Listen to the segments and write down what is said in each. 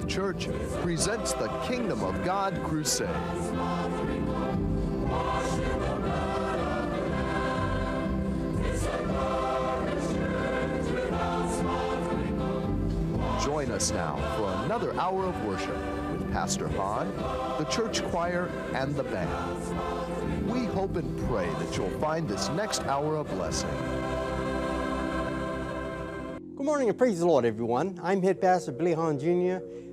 Faith Church presents the Kingdom of God Crusade. Join us now for another hour of worship with Pastor Hahn, the church choir, and the band. We hope and pray that you'll find this next hour a blessing. Good morning and praise the Lord, everyone. I'm Head Pastor Billy Hahn Jr.,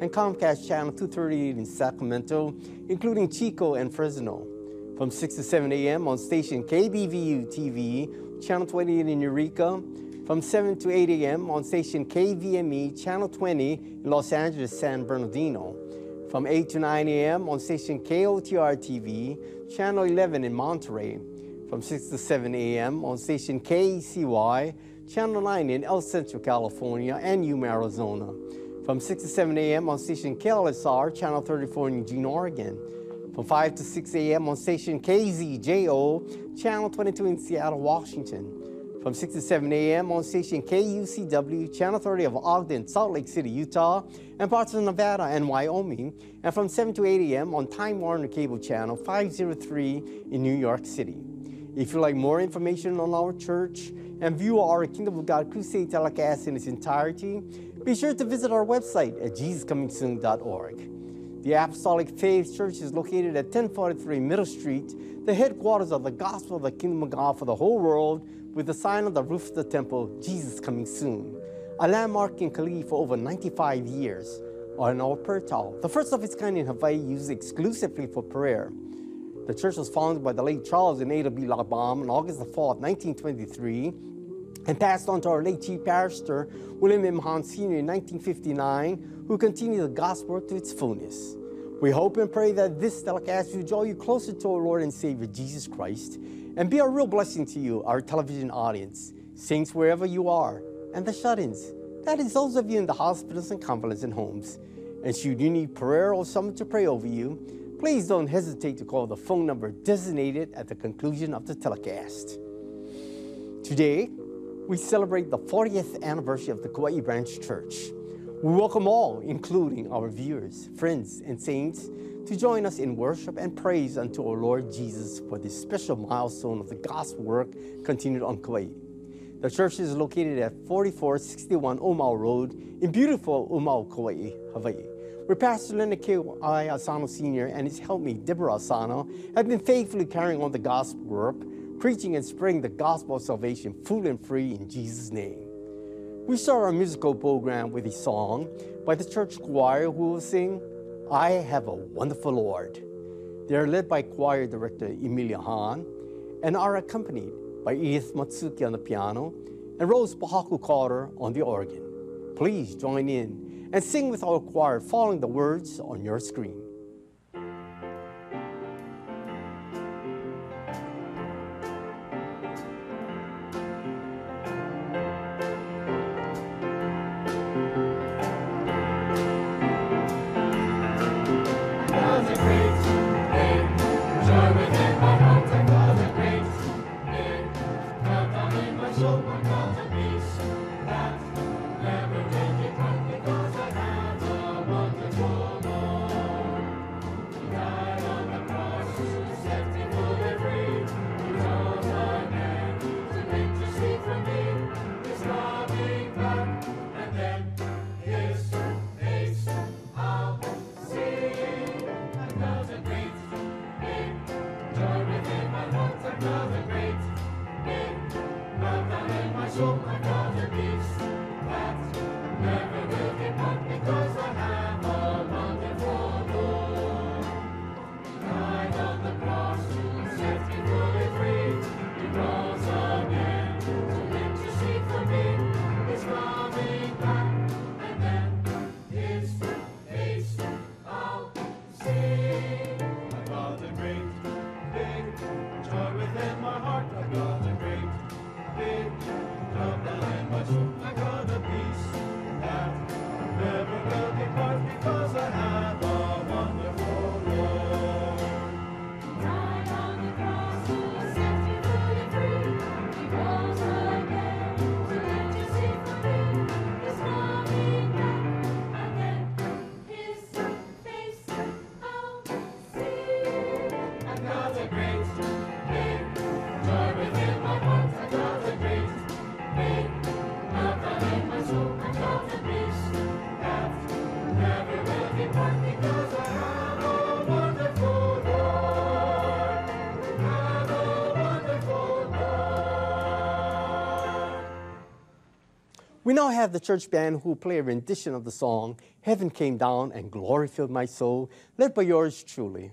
and Comcast Channel 238 in Sacramento, including Chico and Fresno. From 6 to 7 a.m. on station KBVU TV Channel 28 in Eureka. From 7 to 8 a.m. on station KVME Channel 20 in Los Angeles, San Bernardino. From 8 to 9 a.m. on station KOTR TV Channel 11 in Monterey. From 6 to 7 a.m. on station KECY Channel 9 in El Centro, California, and Yuma, Arizona. From 6 to 7 a.m. on station KLSR, Channel 34 in Eugene, Oregon. From 5 to 6 a.m. on station KZJO, Channel 22 in Seattle, Washington. From 6 to 7 a.m. on station KUCW, Channel 30 of Ogden, Salt Lake City, Utah, and parts of Nevada and Wyoming. And from 7 to 8 a.m. on Time Warner Cable Channel 503 in New York City. If you'd like more information on our church and view our Kingdom of God Crusade telecast in its entirety, be sure to visit our website at jesuscomingsoon.org. The Apostolic Faith Church is located at 1043 Middle Street, the headquarters of the Gospel of the Kingdom of God for the whole world, with the sign on the roof of the temple, Jesus Coming Soon, a landmark in Kalihi for over 95 years, on our prayer tower, the first of its kind in Hawaii used exclusively for prayer. The church was founded by the late Charles and Ada B. Labam on August the 4th, 1923, and passed on to our late chief pastor, William M. Hahn Sr. in 1959, who continued the gospel to its fullness. We hope and pray that this telecast will draw you closer to our Lord and Savior Jesus Christ and be a real blessing to you, our television audience, saints wherever you are, and the shut ins. That is, those of you in the hospitals and convalescent homes. And should you need prayer or someone to pray over you, please don't hesitate to call the phone number designated at the conclusion of the telecast. Today, we celebrate the 40th anniversary of the Kauai Branch Church. We welcome all, including our viewers, friends, and saints, to join us in worship and praise unto our Lord Jesus for this special milestone of the gospel work continued on Kauai. The church is located at 4461 Omao Road in beautiful Omao, Kauai, Hawaii, where Pastor Leonard K. Y. Asano Sr. and his helpmate Deborah Asano have been faithfully carrying on the gospel work, preaching and spreading the gospel of salvation full and free in Jesus' name. We start our musical program with a song by the church choir who will sing, I Have a Wonderful Lord. They are led by choir director Emilia Hahn and are accompanied by Edith Matsuki on the piano and Rose Pahaku Carter on the organ. Please join in and sing with our choir following the words on your screen. Have the church band who play a rendition of the song Heaven Came Down and Glory Filled My Soul, led by yours truly.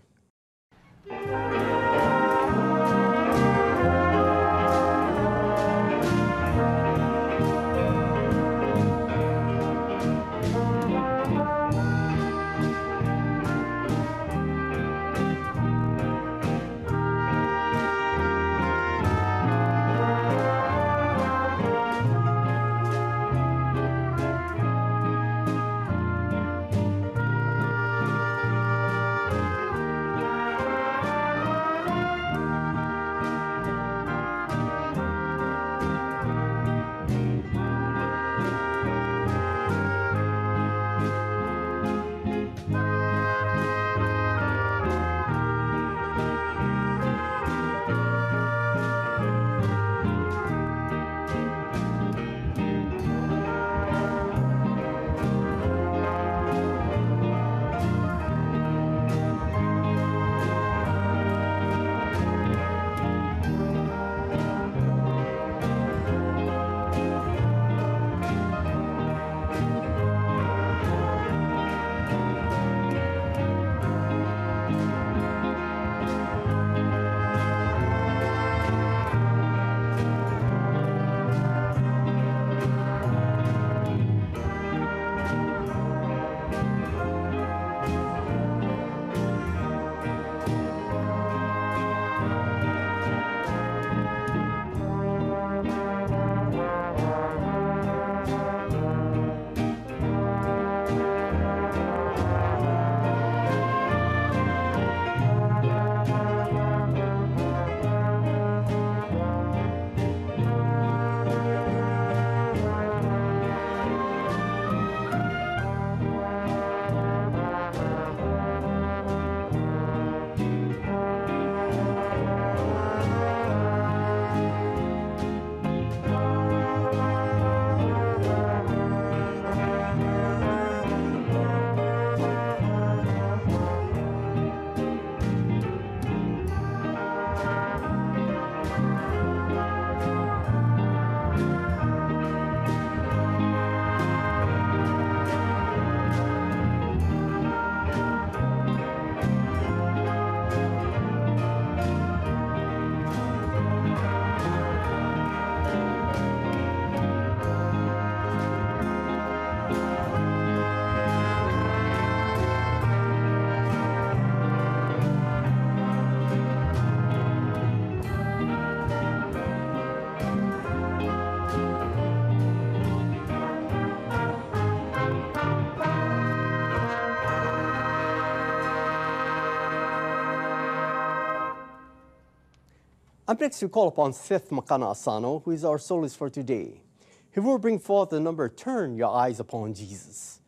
Up next, to call upon Seth Makana Asano, who is our soloist for today. He will bring forth the number Turn Your Eyes Upon Jesus.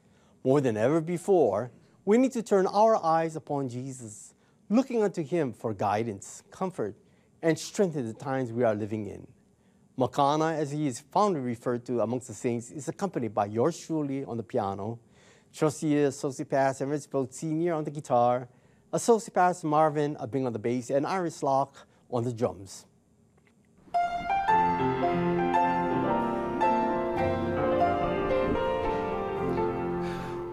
More than ever before, we need to turn our eyes upon Jesus, looking unto Him for guidance, comfort, and strength in the times we are living in. Makana, as he is fondly referred to amongst the saints, is accompanied by yours truly on the piano, Trustee Associate Pastor Boat Sr. on the guitar, Associate Pastor Marvin Abing on the bass, and Iris Locke on the drums.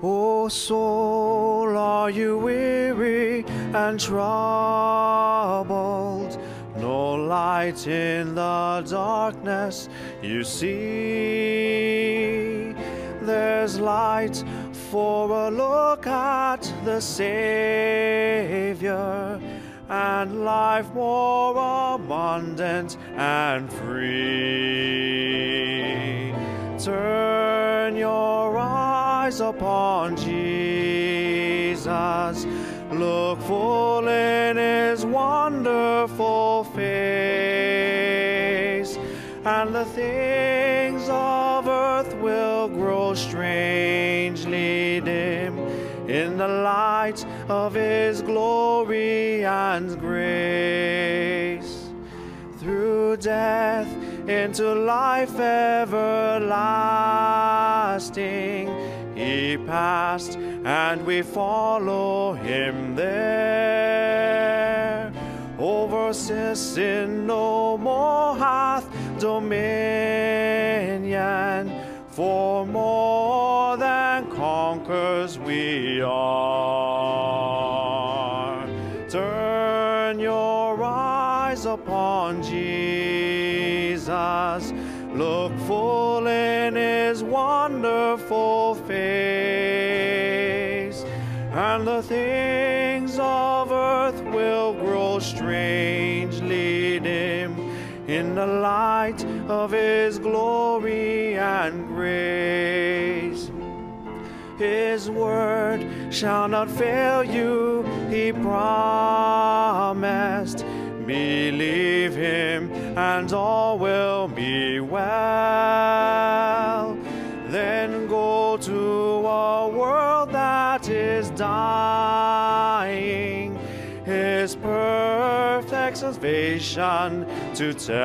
Oh, soul, are you weary and troubled? No light in the darkness you see. There's light for a look at the Savior. And life more abundant and free. Turn your eyes upon Jesus. Look full in his wonderful face, and the things of earth will grow strangely dim in the light of his glory and grace. Through death into life everlasting, he passed, and we follow him there. Over sin no more hath dominion, for more than conquers we are. Wonderful face, and the things of earth will grow strangely dim in the light of his glory and grace. His word shall not fail you, he promised. Believe him, and all will be well. His perfect salvation to tell.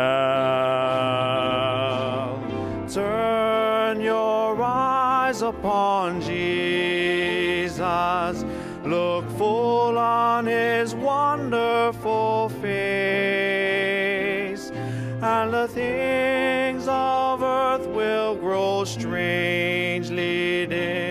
Turn your eyes upon Jesus. Look full on his wonderful face, and the things of earth will grow strangely dim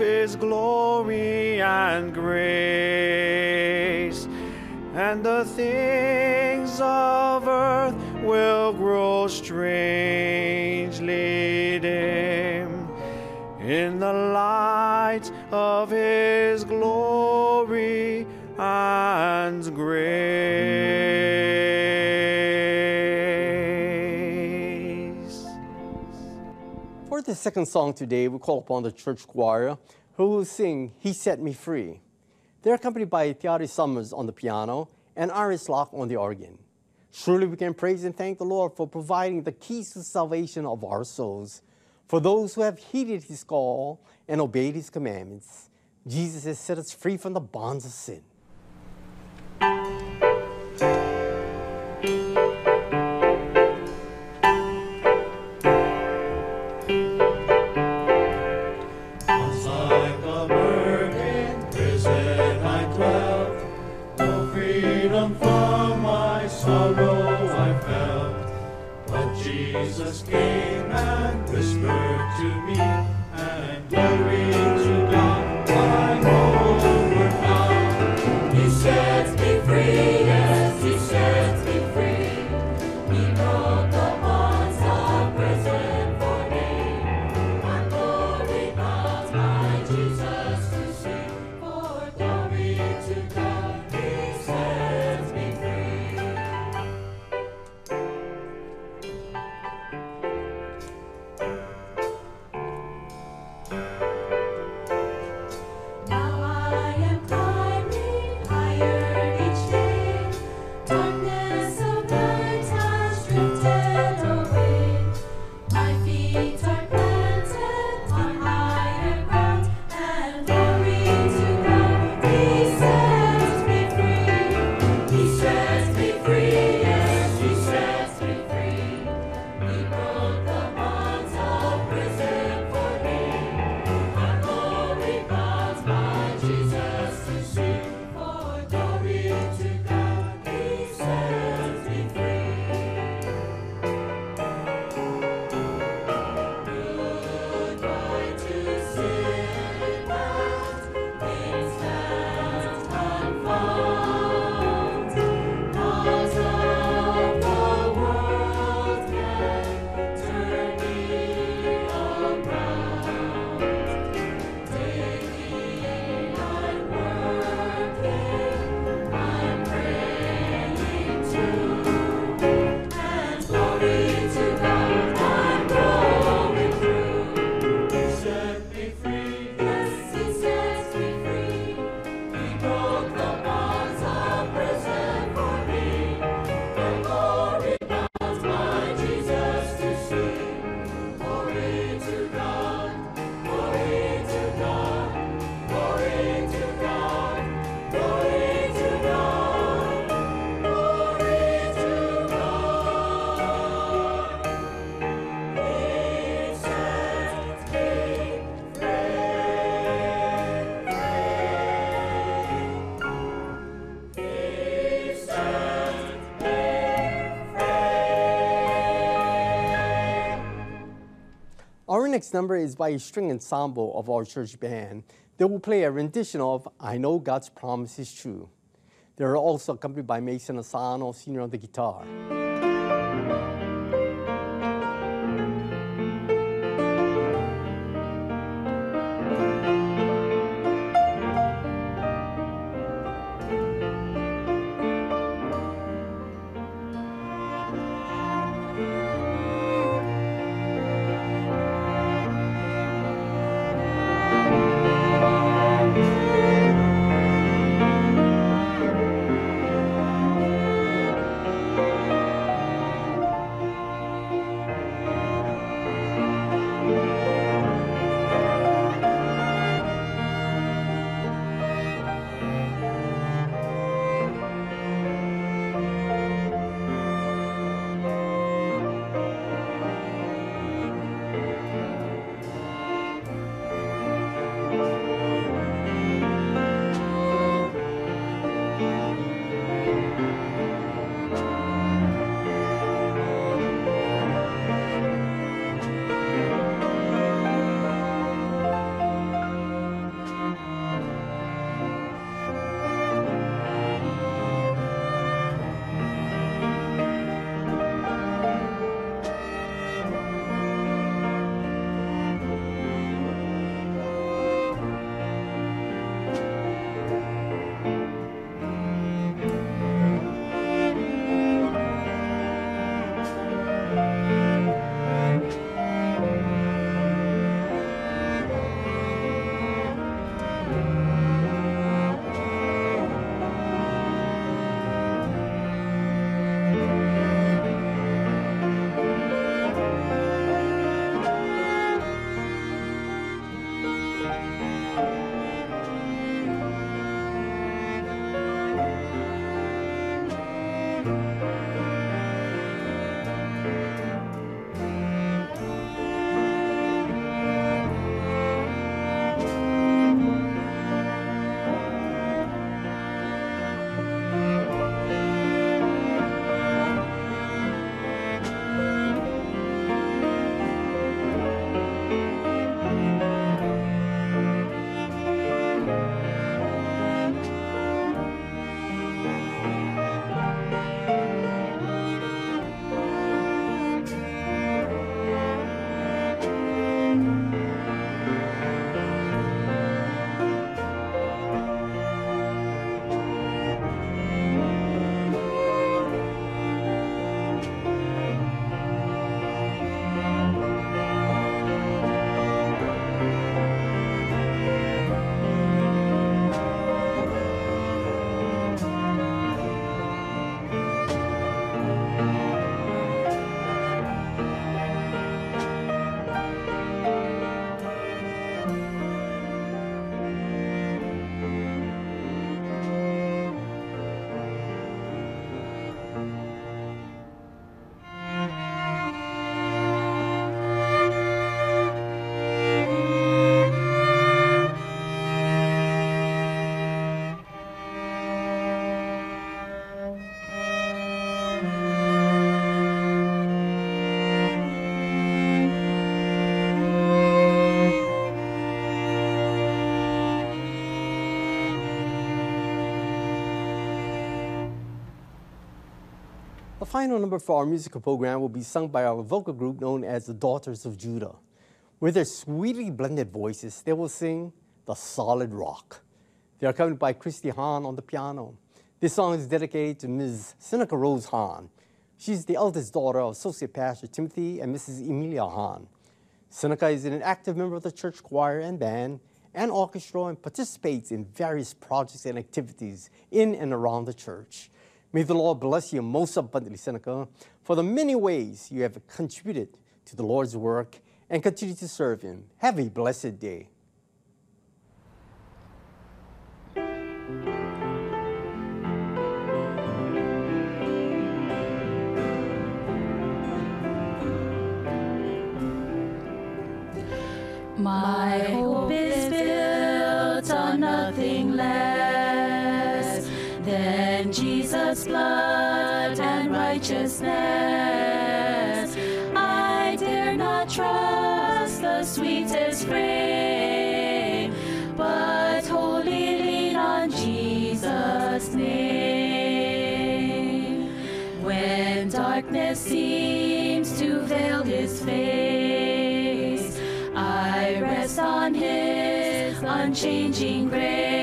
his glory and grace. And the things of earth will grow strangely dim in the light of his glory and grace. The second song today, we call upon the church choir who will sing He Set Me Free. They're accompanied by Thierry Summers on the piano and Iris Locke on the organ. Surely we can praise and thank the Lord for providing the keys to salvation of our souls. For those who have heeded his call and obeyed his commandments, Jesus has set us free from the bonds of sin. To me, next number is by a string ensemble of our church band. They will play a rendition of I Know God's Promise is True. They are also accompanied by Mason Asano, senior on the guitar. Final number for our musical program will be sung by our vocal group known as the Daughters of Judah. With their sweetly blended voices, they will sing The Solid Rock. They are accompanied by Christy Hahn on the piano. This song is dedicated to Ms. Seneca Rose Hahn. She's the eldest daughter of Associate Pastor Timothy and Mrs. Emilia Hahn. Seneca is an active member of the church choir and band and orchestra and participates in various projects and activities in and around the church. May the Lord bless you most abundantly, Seneca, for the many ways you have contributed to the Lord's work and continue to serve Him. Have a blessed day. My Jesus' blood and righteousness. I dare not trust the sweetest frame, but wholly lean on Jesus' name. When darkness seems to veil his face, I rest on his unchanging grace.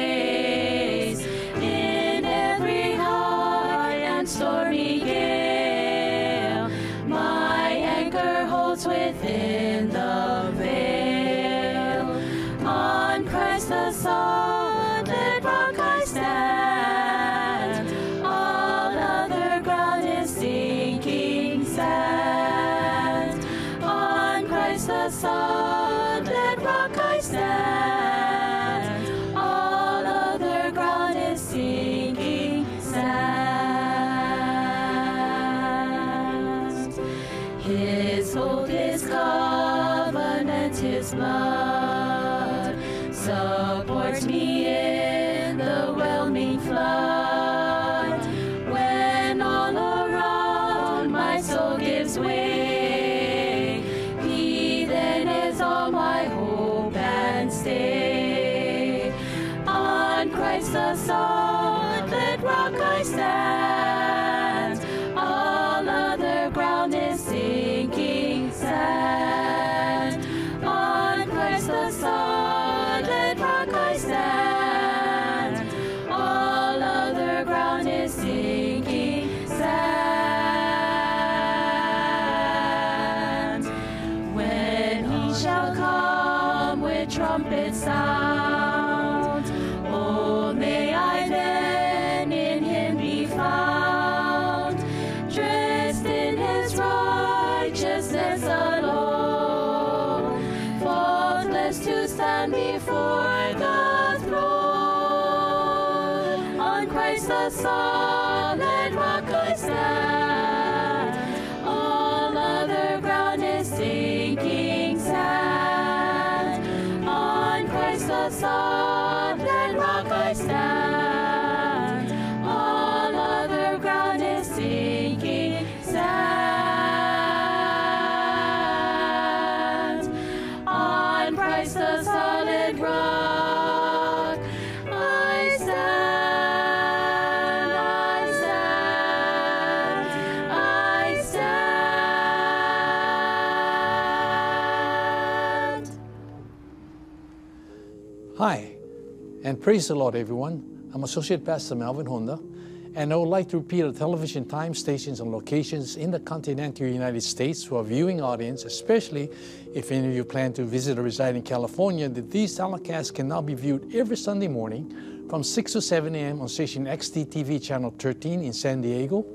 Trumpet sound, praise the Lord, everyone. I'm Associate Pastor Melvin Honda, and I would like to repeat our television time stations and locations in the continental United States to our viewing audience, especially if any of you plan to visit or reside in California, that these telecasts can now be viewed every Sunday morning from 6 to 7 a.m. on station XDTV Channel 13 in San Diego,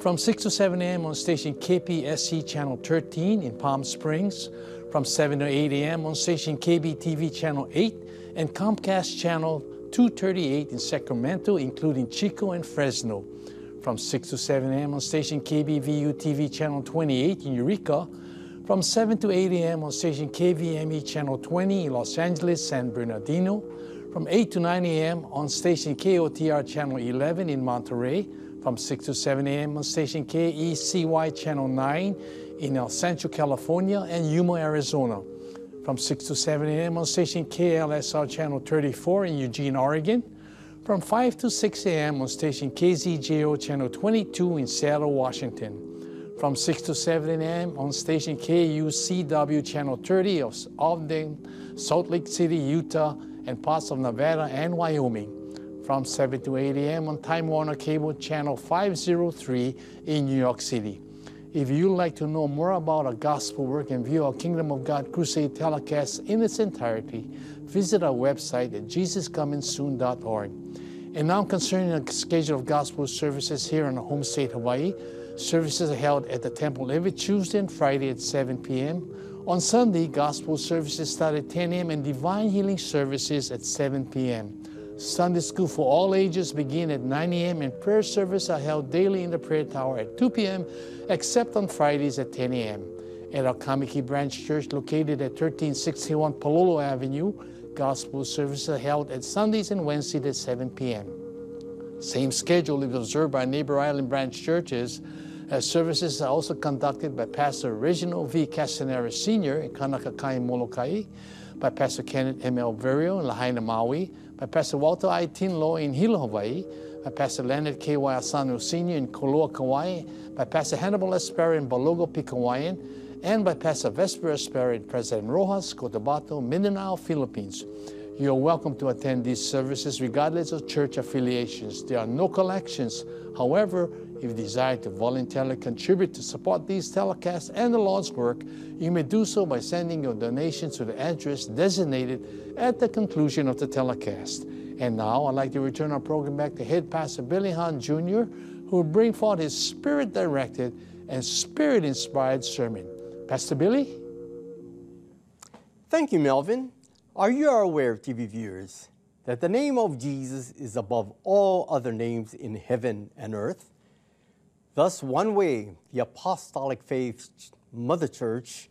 from 6 to 7 a.m. on station KPSC Channel 13 in Palm Springs, from 7 to 8 a.m. on station KBTV Channel 8 and Comcast Channel 238 in Sacramento, including Chico and Fresno. From 6 to 7 a.m. on station KBVU TV Channel 28 in Eureka. From 7 to 8 a.m. on station KVME Channel 20 in Los Angeles, San Bernardino. From 8 to 9 a.m. on station KOTR Channel 11 in Monterey. From 6 to 7 a.m. on station KECY Channel 9 in El Centro, California and Yuma, Arizona. From 6 to 7 a.m. on station KLSR Channel 34 in Eugene, Oregon. From 5 to 6 a.m. on station KZJO Channel 22 in Seattle, Washington. From 6 to 7 a.m. on station KUCW Channel 30 of Ogden, Salt Lake City, Utah, and parts of Nevada and Wyoming. From 7 to 8 a.m. on Time Warner Cable Channel 503 in New York City. If you'd like to know more about our gospel work and view our Kingdom of God Crusade telecast in its entirety, visit our website at jesuscomingsoon.org. And now concerning the schedule of gospel services here in our home state, Hawaii, services are held at the temple every Tuesday and Friday at 7 p.m. On Sunday, gospel services start at 10 a.m. and divine healing services at 7 p.m. Sunday school for all ages begin at 9 a.m. and prayer service are held daily in the prayer tower at 2 p.m. except on Fridays at 10 a.m. At our Kaimuki Branch Church located at 1361 Palolo Avenue, gospel services are held at Sundays and Wednesdays at 7 p.m. Same schedule is observed by neighbor island branch churches Uh, services are also conducted by Pastor Reginald V. Castanera Sr. in Kaunakakai, Molokai, by Pastor Kenneth M. L. Verio in Lahaina, Maui, by Pastor Walter I. Tinlo in Hilo, Hawaii, by Pastor Leonard K. Y. Asano Sr. in Koloa, Kauai, by Pastor Hannibal Esper in Balogo, Pigcawayan, and by Pastor Vesper Esper in President Roxas, Cotabato, Mindanao, Philippines. You are welcome to attend these services regardless of church affiliations. There are no collections. However, if you desire to voluntarily contribute to support these telecasts and the Lord's work, you may do so by sending your donations to the address designated at the conclusion of the telecast. And now I'd like to return our program back to Head Pastor Billy Hahn Jr., who will bring forth his spirit directed and spirit inspired sermon. Pastor Billy? Thank you, Melvin. Are you aware, TV viewers, that the name of Jesus is above all other names in heaven and earth? Thus, one way the Apostolic Faith Mother Church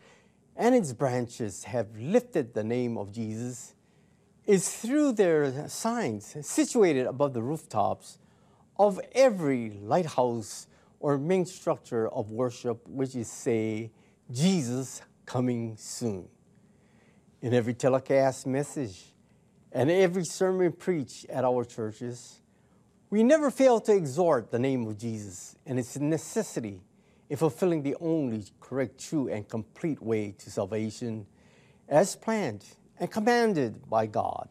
and its branches have lifted the name of Jesus is through their signs situated above the rooftops of every lighthouse or main structure of worship, which is say, Jesus coming soon. In every telecast message and every sermon preached at our churches, we never fail to exhort the name of Jesus and its necessity in fulfilling the only correct, true, and complete way to salvation as planned and commanded by God.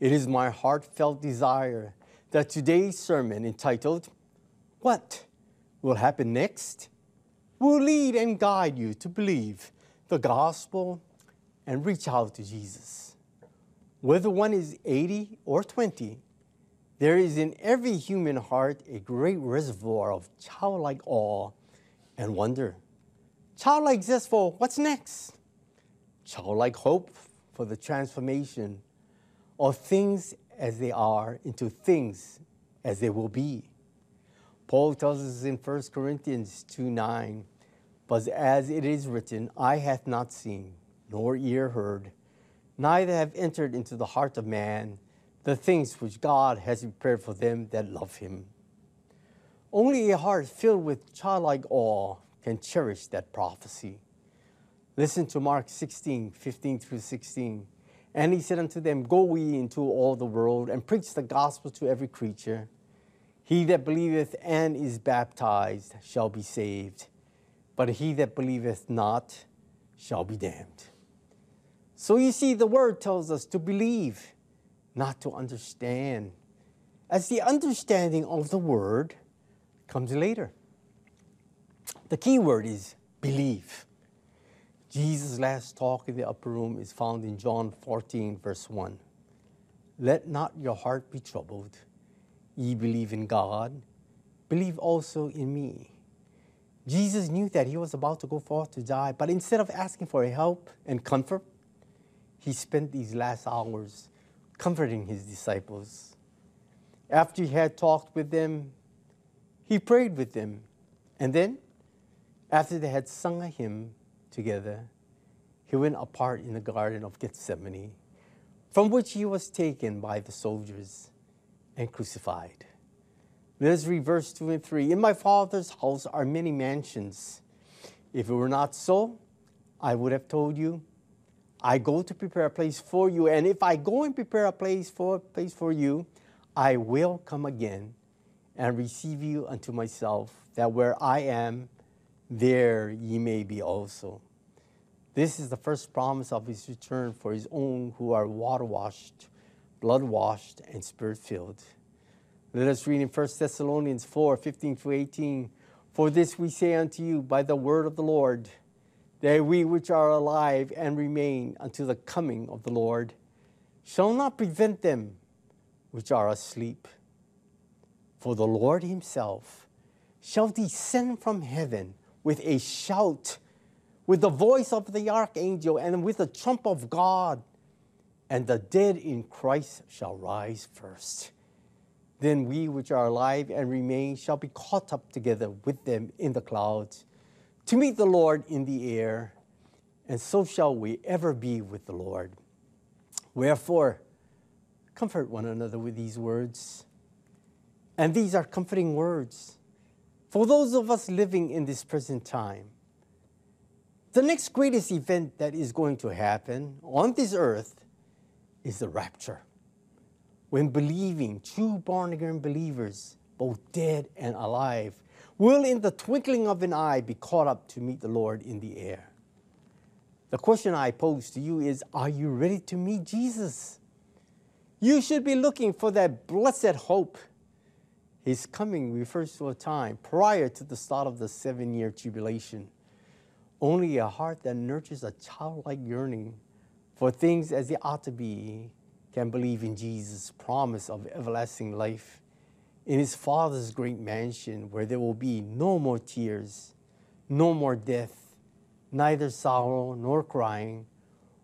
It is my heartfelt desire that today's sermon, entitled, What Will Happen Next? will lead and guide you to believe the gospel and reach out to Jesus. Whether one is 80 or 20, there is in every human heart a great reservoir of childlike awe and wonder. Childlike zest for what's next. Childlike hope for the transformation of things as they are into things as they will be. Paul tells us in 1 Corinthians 2 9, but as it is written, eye hath not seen, nor ear heard, neither have entered into the heart of man the things which God has prepared for them that love him. Only a heart filled with childlike awe can cherish that prophecy. Listen to Mark 16, 15 through 16. And he said unto them, Go ye into all the world and preach the gospel to every creature. He that believeth and is baptized shall be saved, but he that believeth not shall be damned. So you see, the word tells us to believe, not to understand, as the understanding of the word comes later. The key word is believe. Jesus' last talk in the upper room is found in John 14, verse 1. Let not your heart be troubled. Ye believe in God, believe also in me. Jesus knew that he was about to go forth to die, but instead of asking for help and comfort, he spent these last hours comforting his disciples. After he had talked with them, he prayed with them. And then, after they had sung a hymn together, he went apart in the Garden of Gethsemane, from which he was taken by the soldiers and crucified. Let us read verse 2 and 3. In my Father's house are many mansions. If it were not so, I would have told you. I go to prepare a place for you, and if I go and prepare a place for place for you, I will come again and receive you unto myself, that where I am, there ye may be also. This is the first promise of his return for his own who are water washed, blood washed, and spirit filled. Let us read in 1 Thessalonians 4 15 to 18. For this we say unto you by the word of the Lord, that we which are alive and remain until the coming of the Lord shall not prevent them which are asleep. For the Lord himself shall descend from heaven with a shout, with the voice of the archangel, and with the trump of God, and the dead in Christ shall rise first. Then we which are alive and remain shall be caught up together with them in the clouds to meet the Lord in the air, and so shall we ever be with the Lord. Wherefore, comfort one another with these words. And these are comforting words. For those of us living in this present time, the next greatest event that is going to happen on this earth is the rapture. When believing, true born again believers, both dead and alive, will in the twinkling of an eye be caught up to meet the Lord in the air. The question I pose to you is Are you ready to meet Jesus? You should be looking for that blessed hope. His coming refers to a time prior to the start of the seven year tribulation. Only a heart that nurtures a childlike yearning for things as they ought to be can believe in Jesus' promise of everlasting life in his Father's great mansion where there will be no more tears, no more death, neither sorrow nor crying,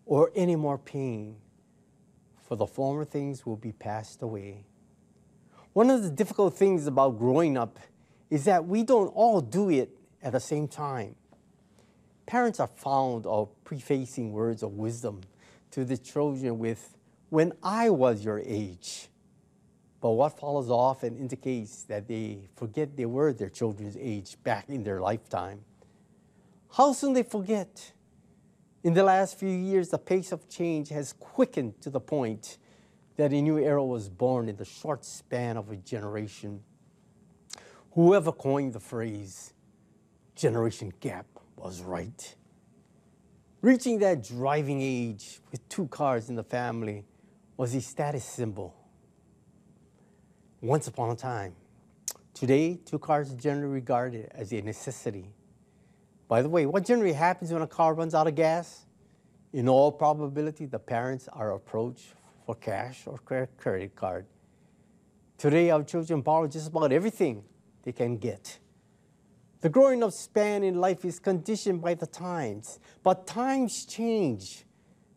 or any more pain, for the former things will be passed away. One of the difficult things about growing up is that we don't all do it at the same time. Parents are fond of prefacing words of wisdom to the children with, when I was your age. But what follows often indicates that they forget they were their children's age back in their lifetime. How soon they forget. In the last few years, the pace of change has quickened to the point that a new era was born in the short span of a generation. Whoever coined the phrase generation gap was right. Reaching that driving age with two cars in the family was a status symbol. Once upon a time. Today, two cars are generally regarded as a necessity. By the way, what generally happens when a car runs out of gas? In all probability, the parents are approached for cash or credit card. Today, our children borrow just about everything they can get. The growing up span in life is conditioned by the times, but times change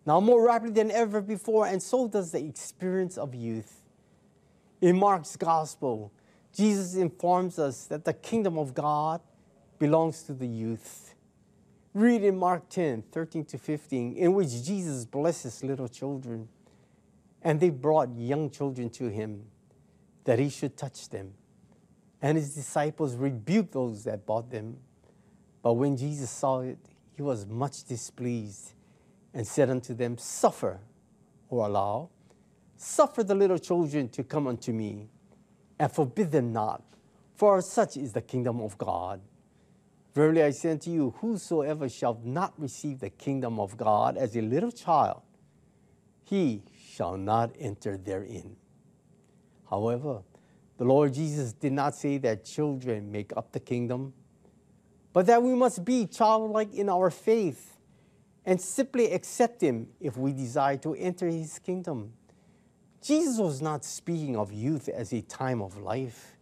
now more rapidly than ever before, and so does the experience of youth. In Mark's gospel, Jesus informs us that the kingdom of God belongs to the youth. Read in Mark 10 13 to 15, in which Jesus blesses little children. And they brought young children to him that he should touch them. And his disciples rebuked those that bought them. But when Jesus saw it, he was much displeased and said unto them, Suffer or allow, suffer the little children to come unto me, and forbid them not, for such is the kingdom of God. Verily I say unto you, whosoever shall not receive the kingdom of God as a little child, he shall not enter therein. However, the Lord Jesus did not say that children make up the kingdom, but that we must be childlike in our faith and simply accept Him if we desire to enter His kingdom. Jesus was not speaking of youth as a time of life.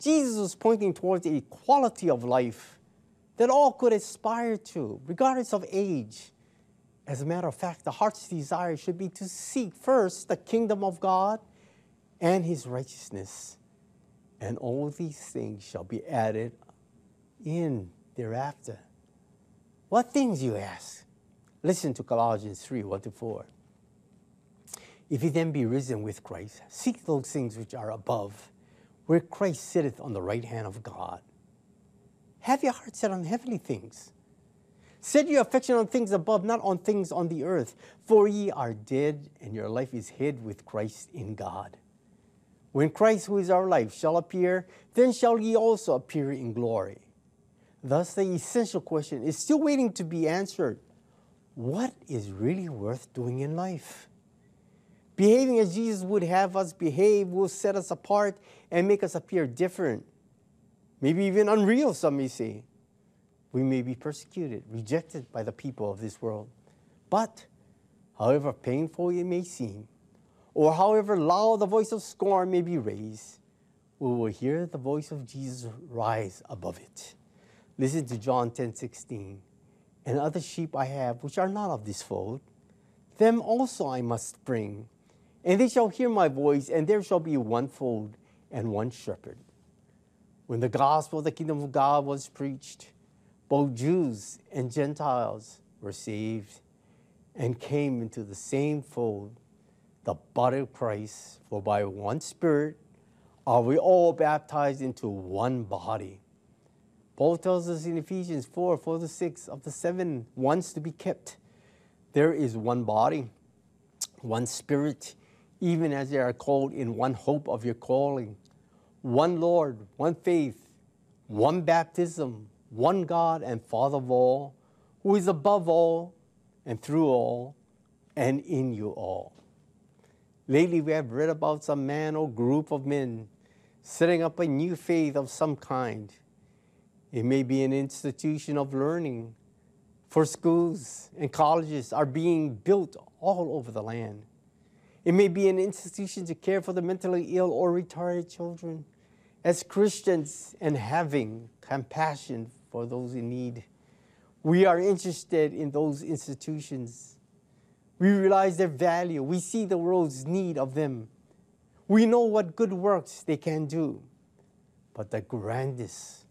Jesus was pointing towards a quality of life that all could aspire to, regardless of age. As a matter of fact, the heart's desire should be to seek first the kingdom of God and his righteousness, and all these things shall be added in thereafter. What things, you ask? Listen to Colossians 3 1 to 4. If ye then be risen with Christ, seek those things which are above, where Christ sitteth on the right hand of God. Have your heart set on heavenly things. Set your affection on things above, not on things on the earth. For ye are dead, and your life is hid with Christ in God. When Christ, who is our life, shall appear, then shall ye also appear in glory. Thus, the essential question is still waiting to be answered What is really worth doing in life? Behaving as Jesus would have us behave will set us apart and make us appear different. Maybe even unreal, some may say. We may be persecuted, rejected by the people of this world. But, however painful it may seem, or however loud the voice of scorn may be raised, we will hear the voice of Jesus rise above it. Listen to John 10 16. And other sheep I have which are not of this fold, them also I must bring, and they shall hear my voice, and there shall be one fold and one shepherd. When the gospel of the kingdom of God was preached, both Jews and Gentiles were saved and came into the same fold, the body of Christ. For by one Spirit are we all baptized into one body. Paul tells us in Ephesians 4 4 to 6 of the seven ones to be kept, there is one body, one spirit, even as they are called in one hope of your calling, one Lord, one faith, one baptism, one God and Father of all, who is above all and through all and in you all. Lately, we have read about some man or group of men setting up a new faith of some kind. It may be an institution of learning, for schools and colleges are being built all over the land. It may be an institution to care for the mentally ill or retarded children. As Christians and having compassion for those in need, we are interested in those institutions. We realize their value. We see the world's need of them. We know what good works they can do. But the grandest,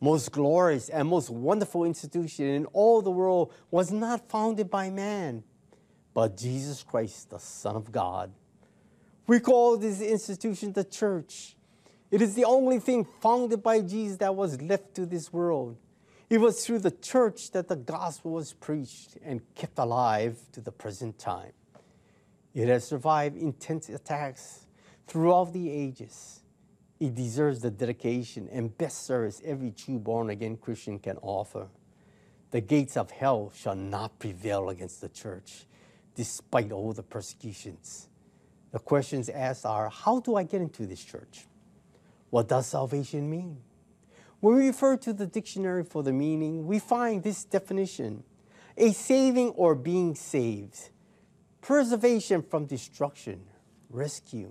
most glorious, and most wonderful institution in all the world was not founded by man, but Jesus Christ, the Son of God. We call this institution the church. It is the only thing founded by Jesus that was left to this world. It was through the church that the gospel was preached and kept alive to the present time. It has survived intense attacks throughout the ages. It deserves the dedication and best service every true born again Christian can offer. The gates of hell shall not prevail against the church, despite all the persecutions. The questions asked are How do I get into this church? What does salvation mean? When we refer to the dictionary for the meaning, we find this definition a saving or being saved, preservation from destruction, rescue.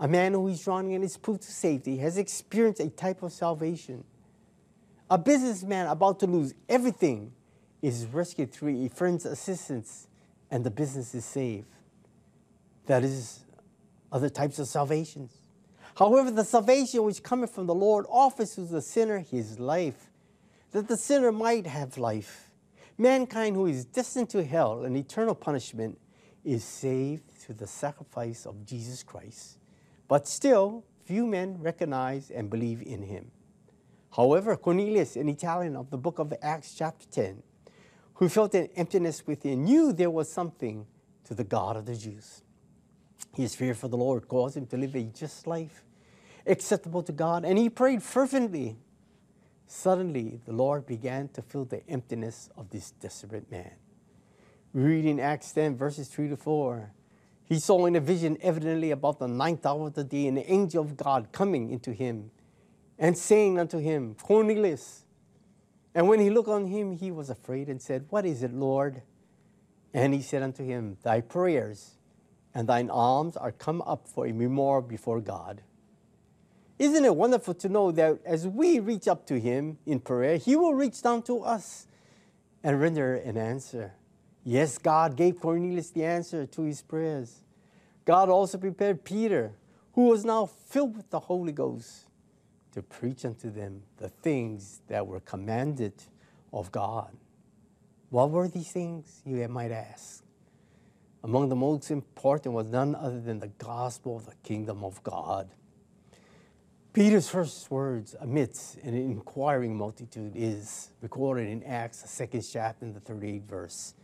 A man who is drowning and is pool to safety has experienced a type of salvation. A businessman about to lose everything is rescued through a friend's assistance and the business is saved. That is other types of salvations. However, the salvation which cometh from the Lord offers to the sinner his life, that the sinner might have life. Mankind who is destined to hell and eternal punishment is saved through the sacrifice of Jesus Christ. But still, few men recognize and believe in him. However, Cornelius, an Italian of the book of Acts, chapter 10, who felt an emptiness within, knew there was something to the God of the Jews. His fear for the Lord caused him to live a just life, acceptable to God, and he prayed fervently. Suddenly, the Lord began to fill the emptiness of this desperate man. We read in Acts 10, verses 3 to 4. He saw in a vision, evidently about the ninth hour of the day, an angel of God coming into him and saying unto him, Cornelius. And when he looked on him, he was afraid and said, What is it, Lord? And he said unto him, Thy prayers and thine alms are come up for a memorial before God. Isn't it wonderful to know that as we reach up to him in prayer, he will reach down to us and render an answer? Yes, God gave Cornelius the answer to his prayers. God also prepared Peter, who was now filled with the Holy Ghost, to preach unto them the things that were commanded of God. What were these things, you might ask? Among the most important was none other than the gospel of the kingdom of God. Peter's first words amidst an inquiring multitude is recorded in Acts, the second chapter, and the 38th verse.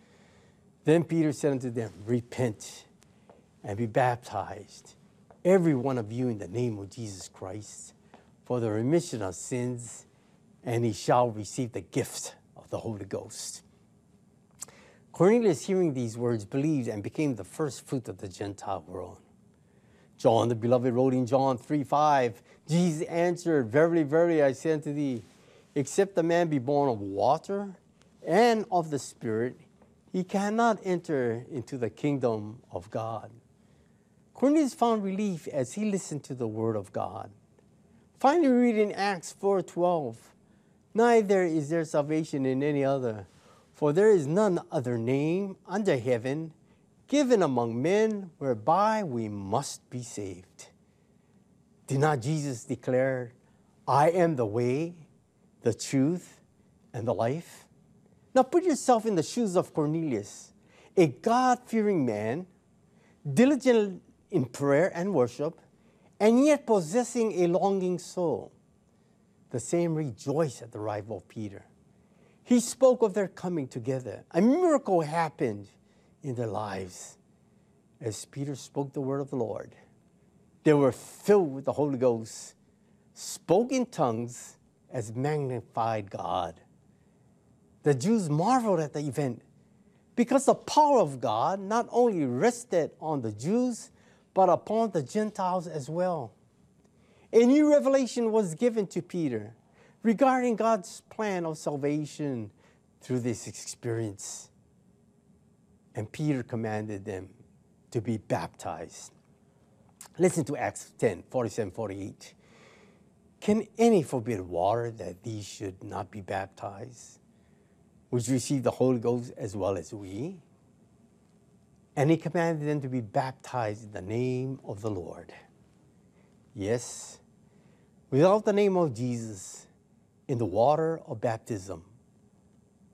Then Peter said unto them, Repent and be baptized, every one of you, in the name of Jesus Christ, for the remission of sins, and he shall receive the gift of the Holy Ghost. Cornelius, hearing these words, believed and became the first fruit of the Gentile world. John the beloved wrote in John 3 5, Jesus answered, Verily, verily, I say unto thee, except a man be born of water and of the Spirit, he cannot enter into the kingdom of God. Cornelius found relief as he listened to the word of God. Finally, we read in Acts 4:12, Neither is there salvation in any other, for there is none other name under heaven given among men whereby we must be saved. Did not Jesus declare, I am the way, the truth, and the life? Now put yourself in the shoes of Cornelius, a God fearing man, diligent in prayer and worship, and yet possessing a longing soul. the same rejoiced at the arrival of Peter. He spoke of their coming together. A miracle happened in their lives as Peter spoke the word of the Lord. They were filled with the Holy Ghost, spoke in tongues as magnified God. The Jews marveled at the event because the power of God not only rested on the Jews, but upon the Gentiles as well. A new revelation was given to Peter regarding God's plan of salvation through this experience. And Peter commanded them to be baptized. Listen to Acts 10 47 48. Can any forbid water that these should not be baptized, which receive the Holy Ghost as well as we? And he commanded them to be baptized in the name of the Lord. Yes, without the name of Jesus in the water of baptism,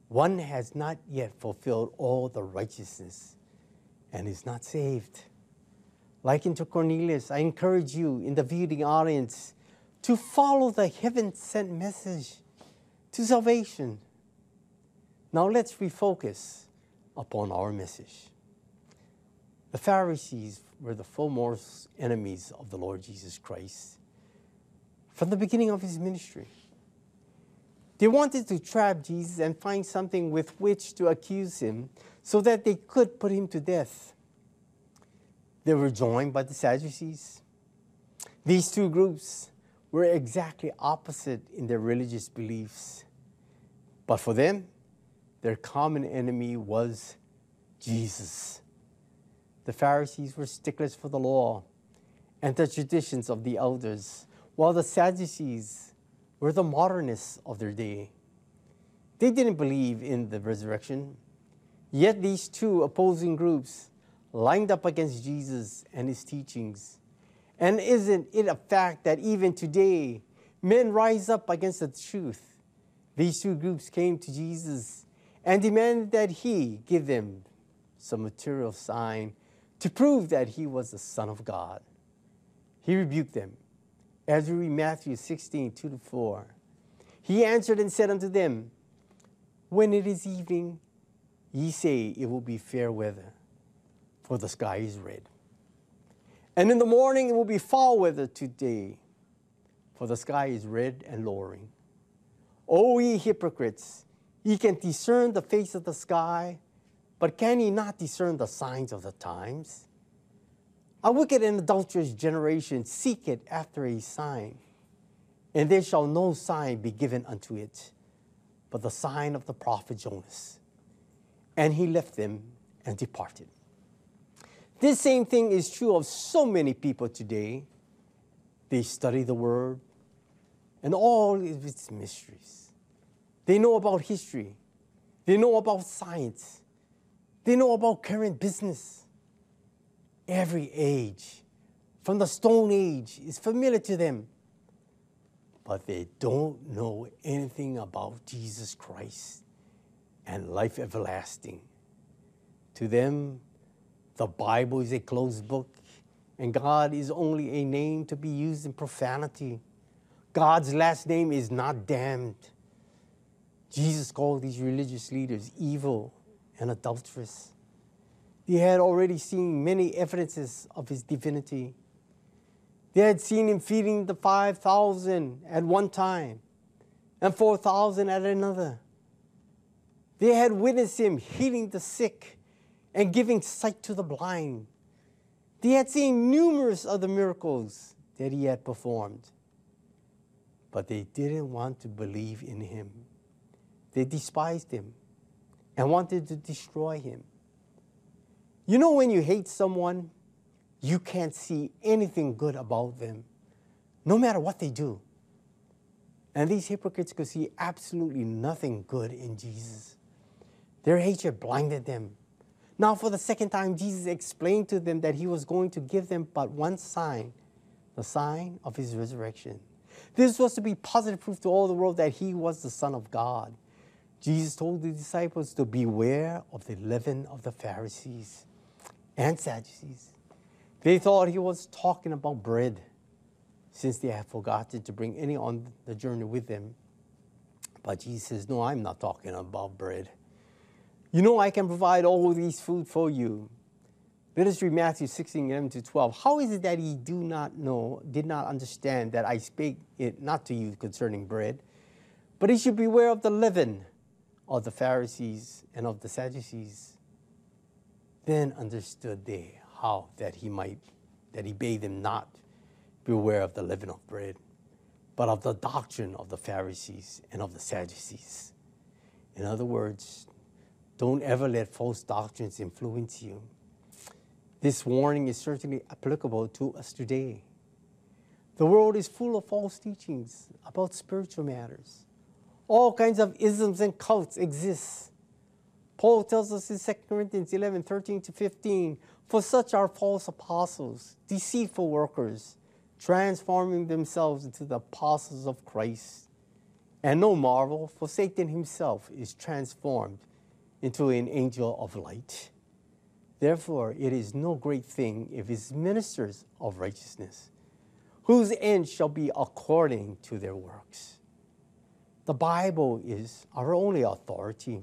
one has not yet fulfilled all the righteousness and is not saved. Like into Cornelius, I encourage you in the viewing audience to follow the heaven sent message to salvation. Now let's refocus upon our message. The Pharisees were the foremost enemies of the Lord Jesus Christ from the beginning of his ministry. They wanted to trap Jesus and find something with which to accuse him so that they could put him to death. They were joined by the Sadducees. These two groups were exactly opposite in their religious beliefs. But for them, their common enemy was Jesus. The Pharisees were sticklers for the law and the traditions of the elders, while the Sadducees were the modernists of their day. They didn't believe in the resurrection. Yet these two opposing groups lined up against Jesus and his teachings. And isn't it a fact that even today, men rise up against the truth? These two groups came to Jesus and demanded that he give them some material sign to prove that he was the Son of God. He rebuked them. As we read Matthew 16, 2 to 4. He answered and said unto them, When it is evening, ye say it will be fair weather, for the sky is red. And in the morning it will be foul weather today, for the sky is red and lowering. O ye hypocrites, ye can discern the face of the sky, but can he not discern the signs of the times? A wicked and adulterous generation seeketh after a sign, and there shall no sign be given unto it, but the sign of the prophet Jonas. And he left them and departed. This same thing is true of so many people today. They study the Word and all of its mysteries. They know about history. They know about science. They know about current business. Every age, from the Stone Age, is familiar to them. But they don't know anything about Jesus Christ and life everlasting. To them, the Bible is a closed book, and God is only a name to be used in profanity. God's last name is not damned. Jesus called these religious leaders evil and adulterous. They had already seen many evidences of his divinity. They had seen him feeding the 5,000 at one time and 4,000 at another. They had witnessed him healing the sick and giving sight to the blind. They had seen numerous other miracles that he had performed. But they didn't want to believe in him. They despised him and wanted to destroy him. You know, when you hate someone, you can't see anything good about them, no matter what they do. And these hypocrites could see absolutely nothing good in Jesus. Their hatred blinded them. Now, for the second time, Jesus explained to them that he was going to give them but one sign the sign of his resurrection. This was to be positive proof to all the world that he was the Son of God. Jesus told the disciples to beware of the leaven of the Pharisees and Sadducees. They thought he was talking about bread. since they had forgotten to bring any on the journey with them. But Jesus says, No, I'm not talking about bread. You know, I can provide all these food for you. Let us read Matthew 16, 11 to 12. How is it that ye do not know, did not understand that I spake it not to you concerning bread, but ye should beware of the leaven of the Pharisees and of the Sadducees? Then understood they how that he might, that he bade them not beware of the leaven of bread, but of the doctrine of the Pharisees and of the Sadducees. In other words, don't ever let false doctrines influence you. This warning is certainly applicable to us today. The world is full of false teachings about spiritual matters. All kinds of isms and cults exist. Paul tells us in 2 Corinthians 11 13 to 15 For such are false apostles, deceitful workers, transforming themselves into the apostles of Christ. And no marvel, for Satan himself is transformed into an angel of light. Therefore, it is no great thing if his ministers of righteousness, whose end shall be according to their works. The Bible is our only authority.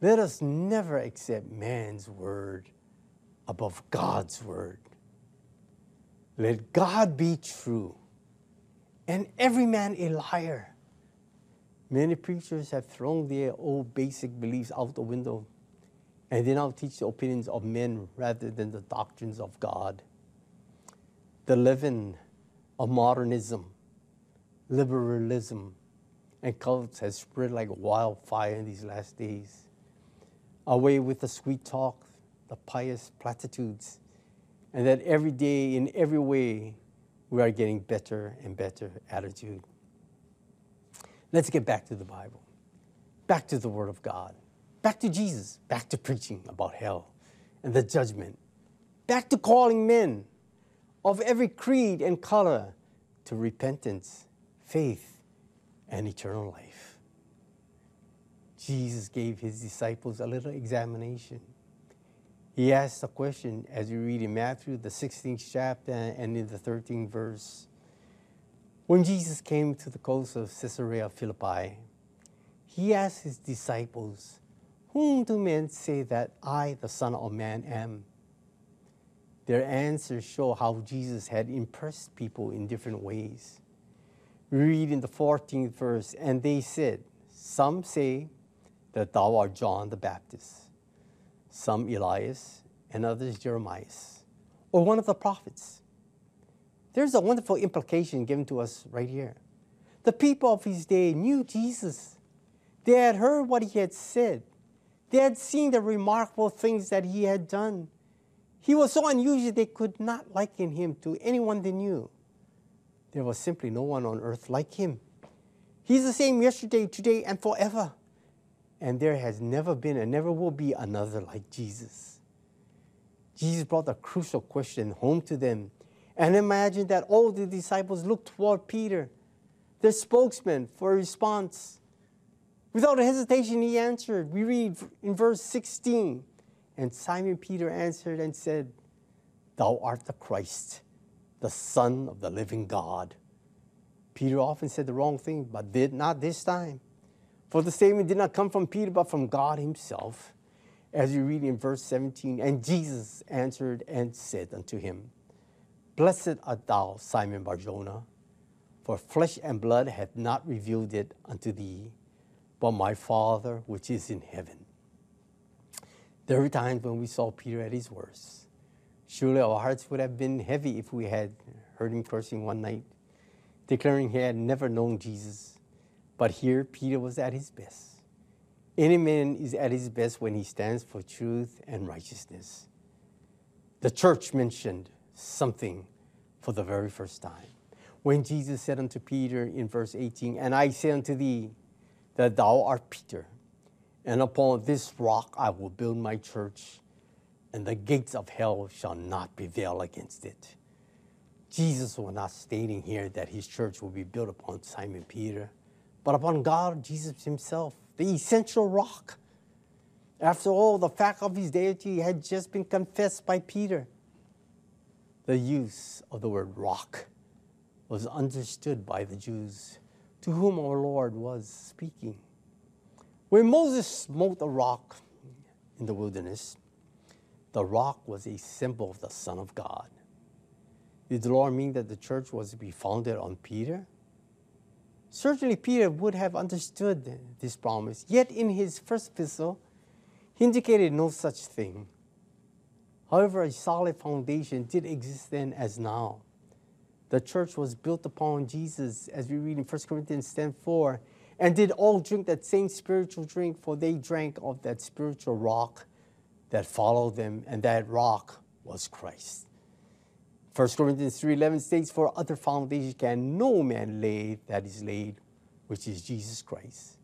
Let us never accept man's word above God's word. Let God be true and every man a liar. Many preachers have thrown their old basic beliefs out the window and they now teach the opinions of men rather than the doctrines of God. The leaven of modernism, liberalism, and cults has spread like wildfire in these last days. Away with the sweet talk, the pious platitudes, and that every day, in every way, we are getting better and better attitude. Let's get back to the Bible, back to the Word of God, back to Jesus, back to preaching about hell and the judgment, back to calling men of every creed and color to repentance, faith, and eternal life. Jesus gave his disciples a little examination. He asked a question as we read in Matthew, the 16th chapter, and in the 13th verse. When Jesus came to the coast of Caesarea Philippi, he asked his disciples, Whom do men say that I, the Son of Man, am? Their answers show how Jesus had impressed people in different ways. Read in the 14th verse, and they said, Some say that thou art John the Baptist, some Elias, and others Jeremiah, or one of the prophets. There's a wonderful implication given to us right here. The people of his day knew Jesus. They had heard what he had said. They had seen the remarkable things that he had done. He was so unusual they could not liken him to anyone they knew. There was simply no one on earth like him. He's the same yesterday, today, and forever. And there has never been and never will be another like Jesus. Jesus brought a crucial question home to them. And imagine that all the disciples looked toward Peter, their spokesman, for a response. Without hesitation, he answered. We read in verse 16 And Simon Peter answered and said, Thou art the Christ, the Son of the living God. Peter often said the wrong thing, but did not this time. For the statement did not come from Peter, but from God himself. As you read in verse 17, and Jesus answered and said unto him, Blessed art thou, Simon Barjona, for flesh and blood hath not revealed it unto thee, but my Father which is in heaven. There were times when we saw Peter at his worst. Surely our hearts would have been heavy if we had heard him cursing one night, declaring he had never known Jesus. But here, Peter was at his best. Any man is at his best when he stands for truth and righteousness. The church mentioned something for the very first time. When Jesus said unto Peter in verse 18, And I say unto thee that thou art Peter, and upon this rock I will build my church, and the gates of hell shall not prevail against it. Jesus was not stating here that his church will be built upon Simon Peter, but upon God, Jesus himself, the essential rock. After all, the fact of his deity had just been confessed by Peter. The use of the word rock was understood by the Jews to whom our Lord was speaking. When Moses smote a rock in the wilderness, the rock was a symbol of the Son of God. Did the Lord mean that the church was to be founded on Peter? Certainly, Peter would have understood this promise, yet, in his first epistle, he indicated no such thing. However, a solid foundation did exist then as now. The church was built upon Jesus, as we read in 1 Corinthians 10 4, and did all drink that same spiritual drink, for they drank of that spiritual rock that followed them, and that rock was Christ. 1 Corinthians 3:11 states, "For other foundation can no man lay that is laid, which is Jesus Christ."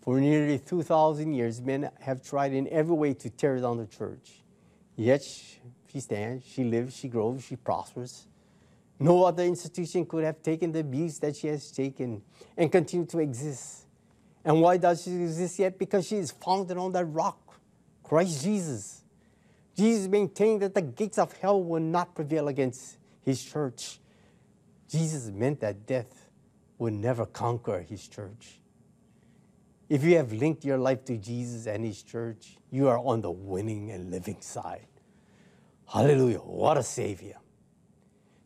For nearly 2,000 years, men have tried in every way to tear down the church. Yet she stands, she lives, she grows, she prospers. No other institution could have taken the abuse that she has taken and continue to exist. And why does she exist yet? Because she is founded on that rock, Christ Jesus. Jesus maintained that the gates of hell will not prevail against his church. Jesus meant that death would never conquer his church. If you have linked your life to Jesus and his church, you are on the winning and living side. Hallelujah. What a Savior.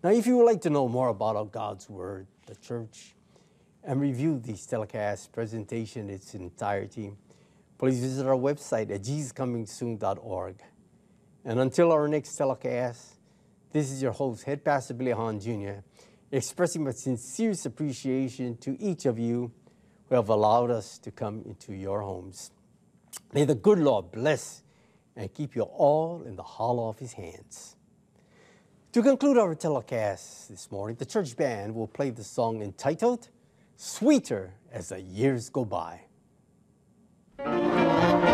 Now, if you would like to know more about God's Word, the church, and review this telecast presentation in its entirety, please visit our website at jesuscomingsoon.org. And until our next telecast, this is your host, Head Pastor Billy Hahn Jr., expressing my sincerest appreciation to each of you who have allowed us to come into your homes. May the good Lord bless and keep you all in the hollow of his hands. To conclude our telecast this morning, the church band will play the song entitled Sweeter as the Years Go By. Thank